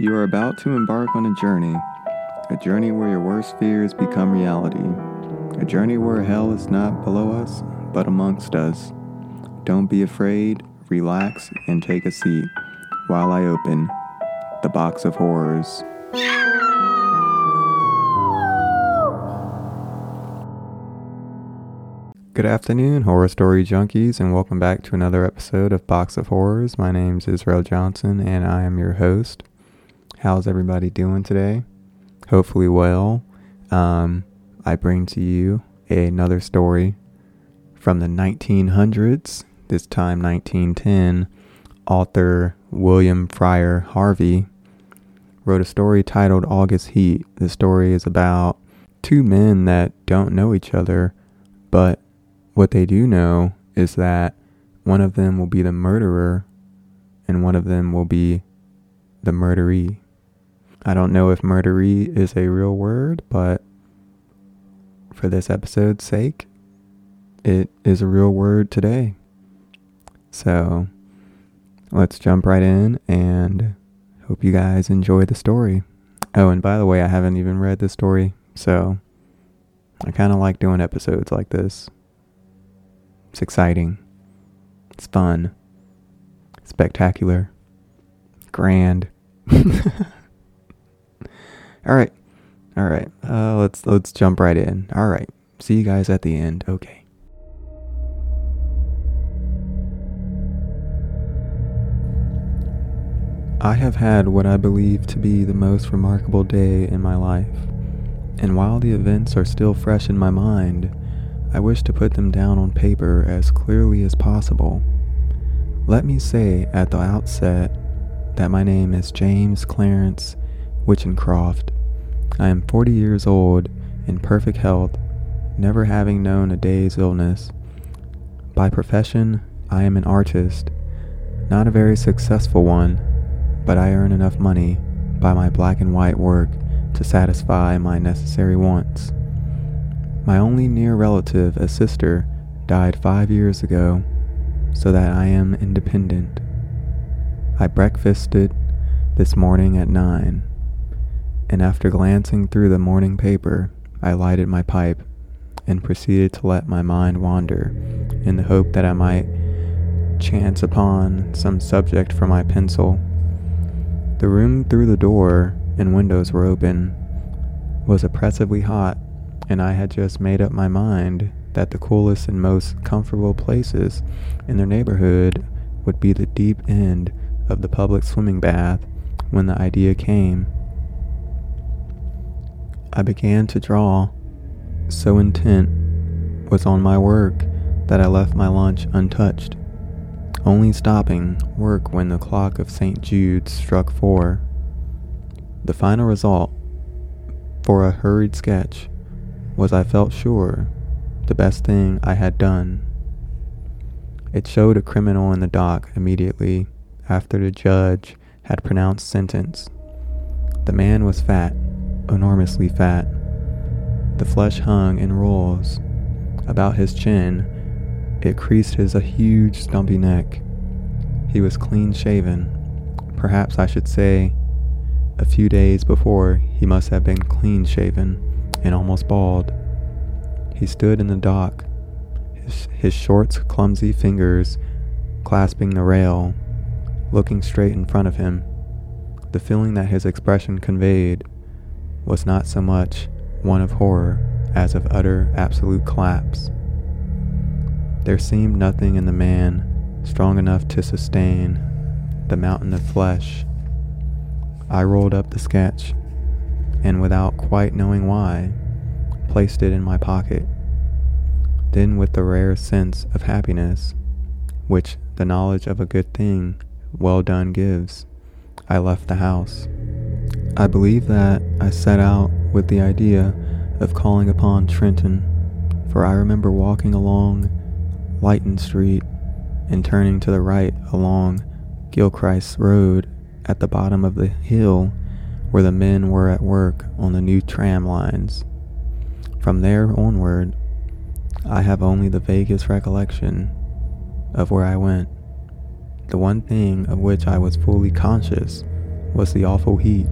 You are about to embark on a journey, a journey where your worst fears become reality, a journey where hell is not below us, but amongst us. Don't be afraid, relax, and take a seat while I open the box of horrors. Good afternoon, horror story junkies, and welcome back to another episode of Box of Horrors. My name is Israel Johnson, and I am your host. How's everybody doing today? Hopefully, well. Um, I bring to you another story from the 1900s, this time 1910. Author William Fryer Harvey wrote a story titled August Heat. The story is about two men that don't know each other, but what they do know is that one of them will be the murderer and one of them will be the murderee. I don't know if murderee is a real word, but for this episode's sake, it is a real word today. So let's jump right in and hope you guys enjoy the story. Oh, and by the way, I haven't even read the story, so I kind of like doing episodes like this. It's exciting. It's fun. Spectacular. Grand. All right. All right. Uh, let's let's jump right in. All right. See you guys at the end. Okay. I have had what I believe to be the most remarkable day in my life. And while the events are still fresh in my mind, I wish to put them down on paper as clearly as possible. Let me say at the outset that my name is James Clarence Withencroft. I am 40 years old, in perfect health, never having known a day's illness. By profession, I am an artist, not a very successful one, but I earn enough money by my black and white work to satisfy my necessary wants. My only near relative, a sister, died five years ago, so that I am independent. I breakfasted this morning at nine, and after glancing through the morning paper, I lighted my pipe and proceeded to let my mind wander in the hope that I might chance upon some subject for my pencil. The room through the door and windows were open, was oppressively hot, and I had just made up my mind that the coolest and most comfortable places in their neighborhood would be the deep end of the public swimming bath when the idea came. I began to draw, so intent was on my work that I left my lunch untouched, only stopping work when the clock of St. Jude's struck four. The final result, for a hurried sketch, was I felt sure the best thing I had done. It showed a criminal in the dock immediately after the judge had pronounced sentence. The man was fat, enormously fat. The flesh hung in rolls about his chin. It creased his a huge stumpy neck. He was clean shaven. Perhaps I should say a few days before he must have been clean shaven and almost bald. He stood in the dock, his, his short, clumsy fingers clasping the rail, looking straight in front of him. The feeling that his expression conveyed was not so much one of horror as of utter, absolute collapse. There seemed nothing in the man strong enough to sustain the mountain of flesh. I rolled up the sketch, and without quite knowing why, placed it in my pocket. Then, with the rare sense of happiness, which the knowledge of a good thing well done gives, I left the house. I believe that I set out with the idea of calling upon Trenton, for I remember walking along Lytton Street and turning to the right along Gilchrist Road at the bottom of the hill where the men were at work on the new tram lines. From there onward, I have only the vaguest recollection of where I went. The one thing of which I was fully conscious was the awful heat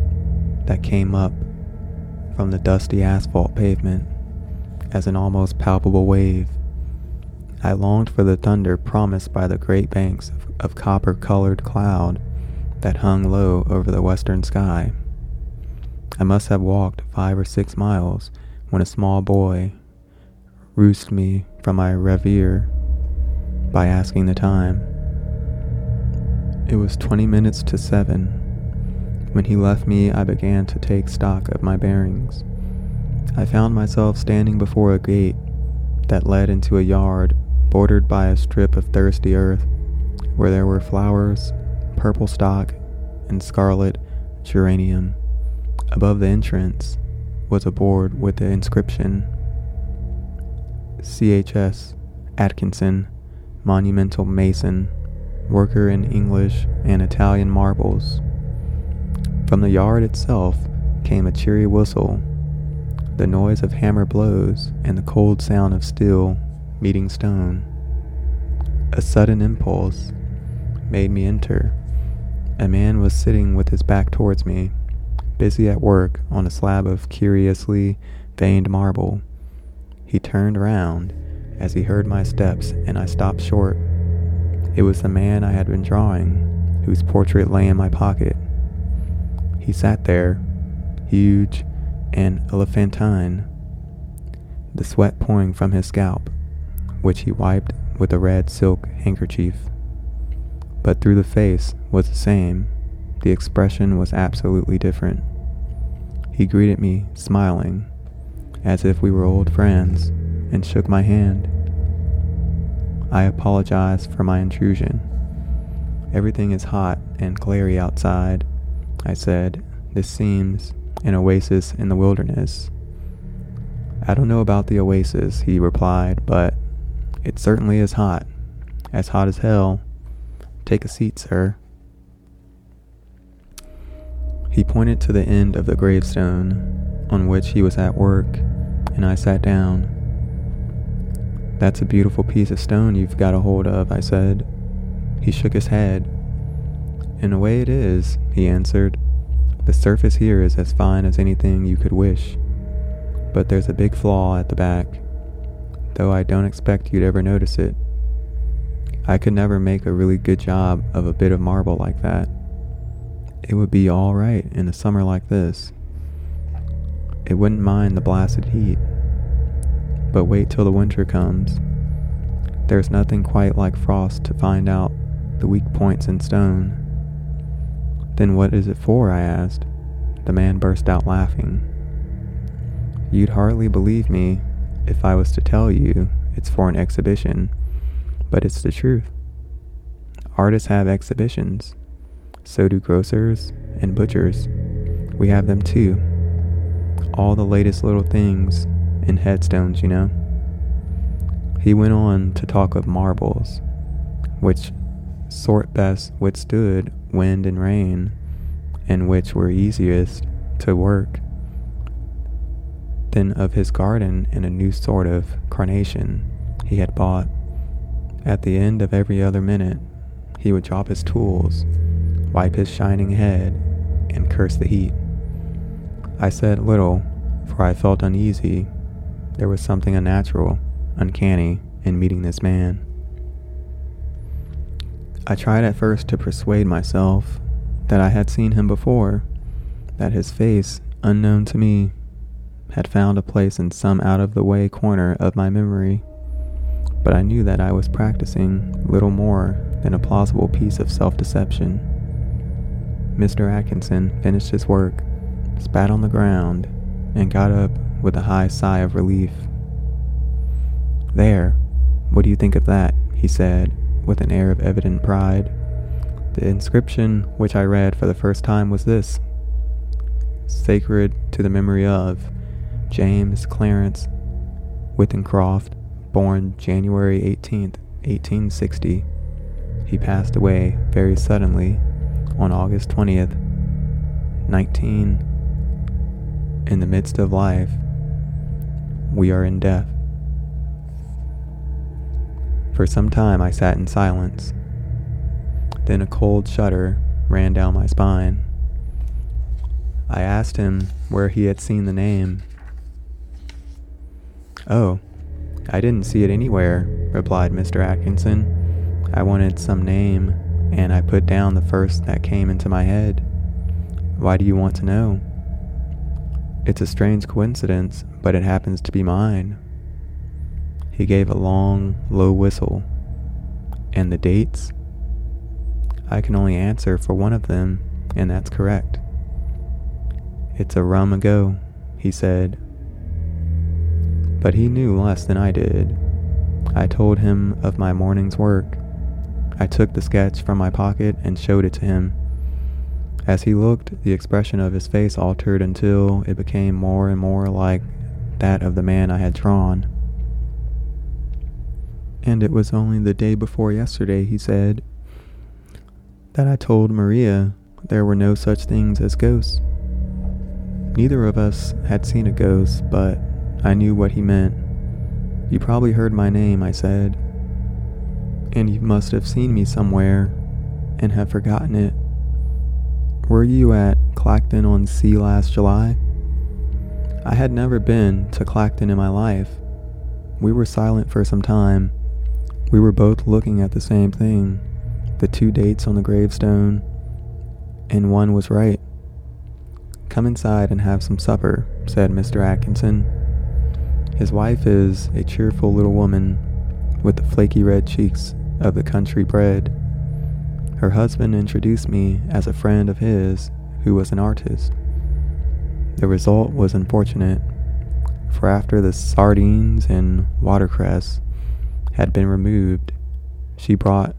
that came up from the dusty asphalt pavement as an almost palpable wave. I longed for the thunder promised by the great banks of, of copper colored cloud that hung low over the western sky. I must have walked five or six miles when a small boy roused me from my reverie by asking the time. It was twenty minutes to seven. When he left me, I began to take stock of my bearings. I found myself standing before a gate that led into a yard bordered by a strip of thirsty earth where there were flowers, purple stock, and scarlet geranium. Above the entrance was a board with the inscription CHS Atkinson, monumental mason, worker in English and Italian marbles. From the yard itself came a cheery whistle, the noise of hammer blows, and the cold sound of steel meeting stone. A sudden impulse made me enter. A man was sitting with his back towards me, busy at work on a slab of curiously veined marble. He turned round as he heard my steps, and I stopped short. It was the man I had been drawing, whose portrait lay in my pocket. He sat there, huge and elephantine, the sweat pouring from his scalp, which he wiped with a red silk handkerchief. But through the face was the same, the expression was absolutely different. He greeted me, smiling, as if we were old friends, and shook my hand. I apologized for my intrusion. Everything is hot and glary outside, I said. This seems an oasis in the wilderness. I don't know about the oasis, he replied, but it certainly is hot. As hot as hell. Take a seat, sir. He pointed to the end of the gravestone on which he was at work, and I sat down. That's a beautiful piece of stone you've got a hold of, I said. He shook his head. In a way it is, he answered. The surface here is as fine as anything you could wish. But there's a big flaw at the back, though I don't expect you'd ever notice it. I could never make a really good job of a bit of marble like that. It would be all right in a summer like this. It wouldn't mind the blasted heat. But wait till the winter comes. There's nothing quite like frost to find out the weak points in stone. Then what is it for? I asked. The man burst out laughing. You'd hardly believe me if I was to tell you it's for an exhibition, but it's the truth. Artists have exhibitions. So do grocers and butchers. We have them too. All the latest little things in headstones, you know. He went on to talk of marbles, which sort best withstood wind and rain, and which were easiest to work. Then of his garden and a new sort of carnation he had bought. At the end of every other minute, he would drop his tools wipe his shining head, and curse the heat. I said little, for I felt uneasy. There was something unnatural, uncanny, in meeting this man. I tried at first to persuade myself that I had seen him before, that his face, unknown to me, had found a place in some out of the way corner of my memory. But I knew that I was practicing little more than a plausible piece of self deception. Mr. Atkinson finished his work, spat on the ground, and got up with a high sigh of relief. There, what do you think of that? he said, with an air of evident pride. The inscription which I read for the first time was this Sacred to the memory of James Clarence Withencroft, born January 18th, 1860. He passed away very suddenly on August 20th, 19. In the midst of life, we are in death. For some time I sat in silence. Then a cold shudder ran down my spine. I asked him where he had seen the name. Oh, I didn't see it anywhere, replied Mr. Atkinson. I wanted some name, and I put down the first that came into my head. Why do you want to know? It's a strange coincidence, but it happens to be mine. He gave a long, low whistle. And the dates? I can only answer for one of them, and that's correct. It's a rum ago, he said. But he knew less than I did. I told him of my morning's work. I took the sketch from my pocket and showed it to him. As he looked, the expression of his face altered until it became more and more like that of the man I had drawn. And it was only the day before yesterday, he said, that I told Maria there were no such things as ghosts. Neither of us had seen a ghost, but I knew what he meant. You probably heard my name, I said. And you must have seen me somewhere and have forgotten it. Were you at Clacton on Sea last July? I had never been to Clacton in my life. We were silent for some time. We were both looking at the same thing the two dates on the gravestone, and one was right. Come inside and have some supper, said Mr. Atkinson. His wife is a cheerful little woman with the flaky red cheeks of the country bred. Her husband introduced me as a friend of his who was an artist. The result was unfortunate, for after the sardines and watercress had been removed, she brought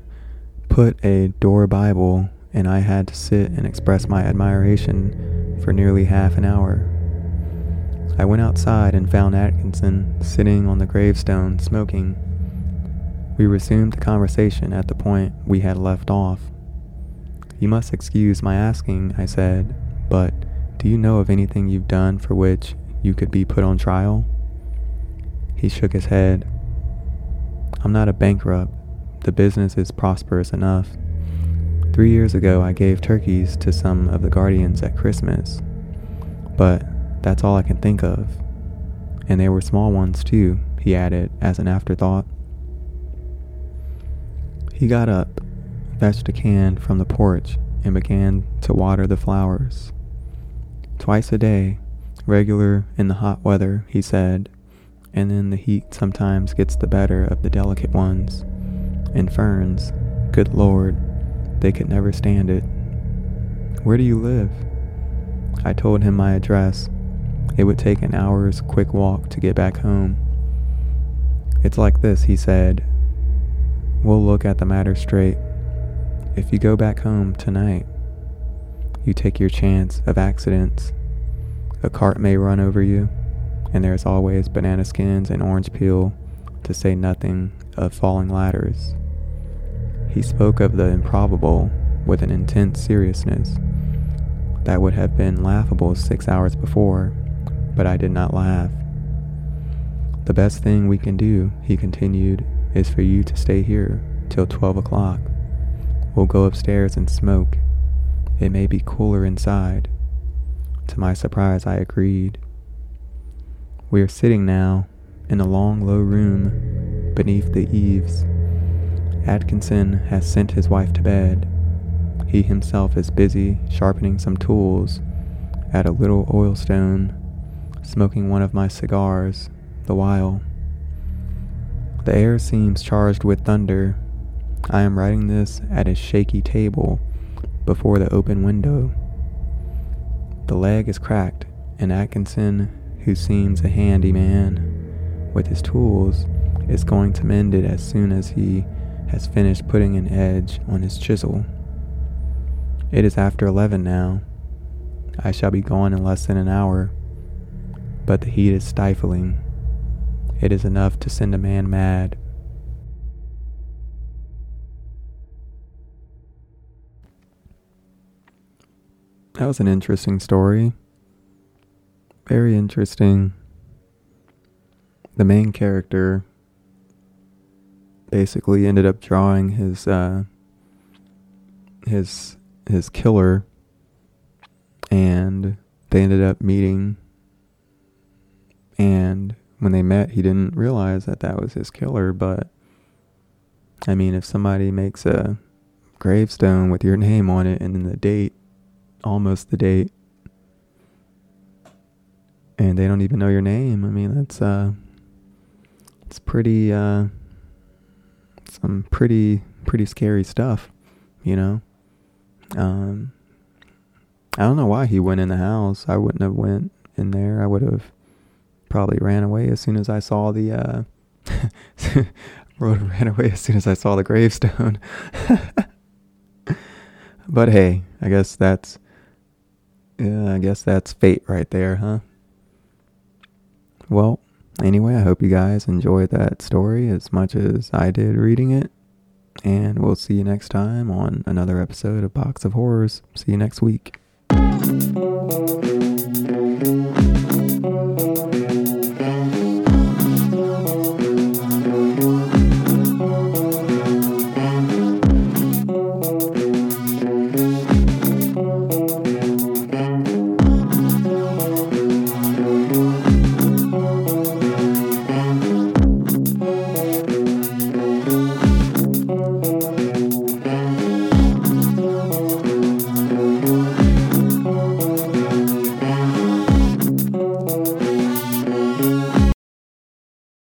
put a Doré Bible, and I had to sit and express my admiration for nearly half an hour. I went outside and found Atkinson sitting on the gravestone smoking. We resumed the conversation at the point we had left off. You must excuse my asking, I said, but do you know of anything you've done for which you could be put on trial? He shook his head. I'm not a bankrupt, the business is prosperous enough. Three years ago, I gave turkeys to some of the guardians at Christmas. But that's all I can think of. And they were small ones too, he added as an afterthought. He got up, fetched a can from the porch, and began to water the flowers. Twice a day, regular in the hot weather, he said, and then the heat sometimes gets the better of the delicate ones and ferns. Good Lord, they could never stand it. Where do you live? I told him my address. It would take an hour's quick walk to get back home. It's like this, he said. We'll look at the matter straight. If you go back home tonight, you take your chance of accidents. A cart may run over you, and there's always banana skins and orange peel, to say nothing of falling ladders. He spoke of the improbable with an intense seriousness that would have been laughable six hours before, but I did not laugh. The best thing we can do, he continued, is for you to stay here till 12 o'clock. We'll go upstairs and smoke. It may be cooler inside. To my surprise, I agreed. We are sitting now in a long, low room beneath the eaves. Atkinson has sent his wife to bed. He himself is busy sharpening some tools at a little oil stone, smoking one of my cigars the while. The air seems charged with thunder. I am writing this at a shaky table before the open window. The leg is cracked, and Atkinson, who seems a handy man with his tools, is going to mend it as soon as he has finished putting an edge on his chisel. It is after 11 now. I shall be gone in less than an hour, but the heat is stifling. It is enough to send a man mad. That was an interesting story. Very interesting. The main character basically ended up drawing his uh, his his killer and they ended up meeting. And when they met, he didn't realize that that was his killer. But I mean, if somebody makes a gravestone with your name on it and then the date, almost the date, and they don't even know your name, I mean, that's uh, it's pretty uh, some pretty pretty scary stuff, you know. Um, I don't know why he went in the house. I wouldn't have went in there. I would have probably ran away as soon as I saw the uh ran away as soon as I saw the gravestone. but hey, I guess that's yeah, I guess that's fate right there, huh? Well, anyway, I hope you guys enjoyed that story as much as I did reading it. And we'll see you next time on another episode of Box of Horrors. See you next week.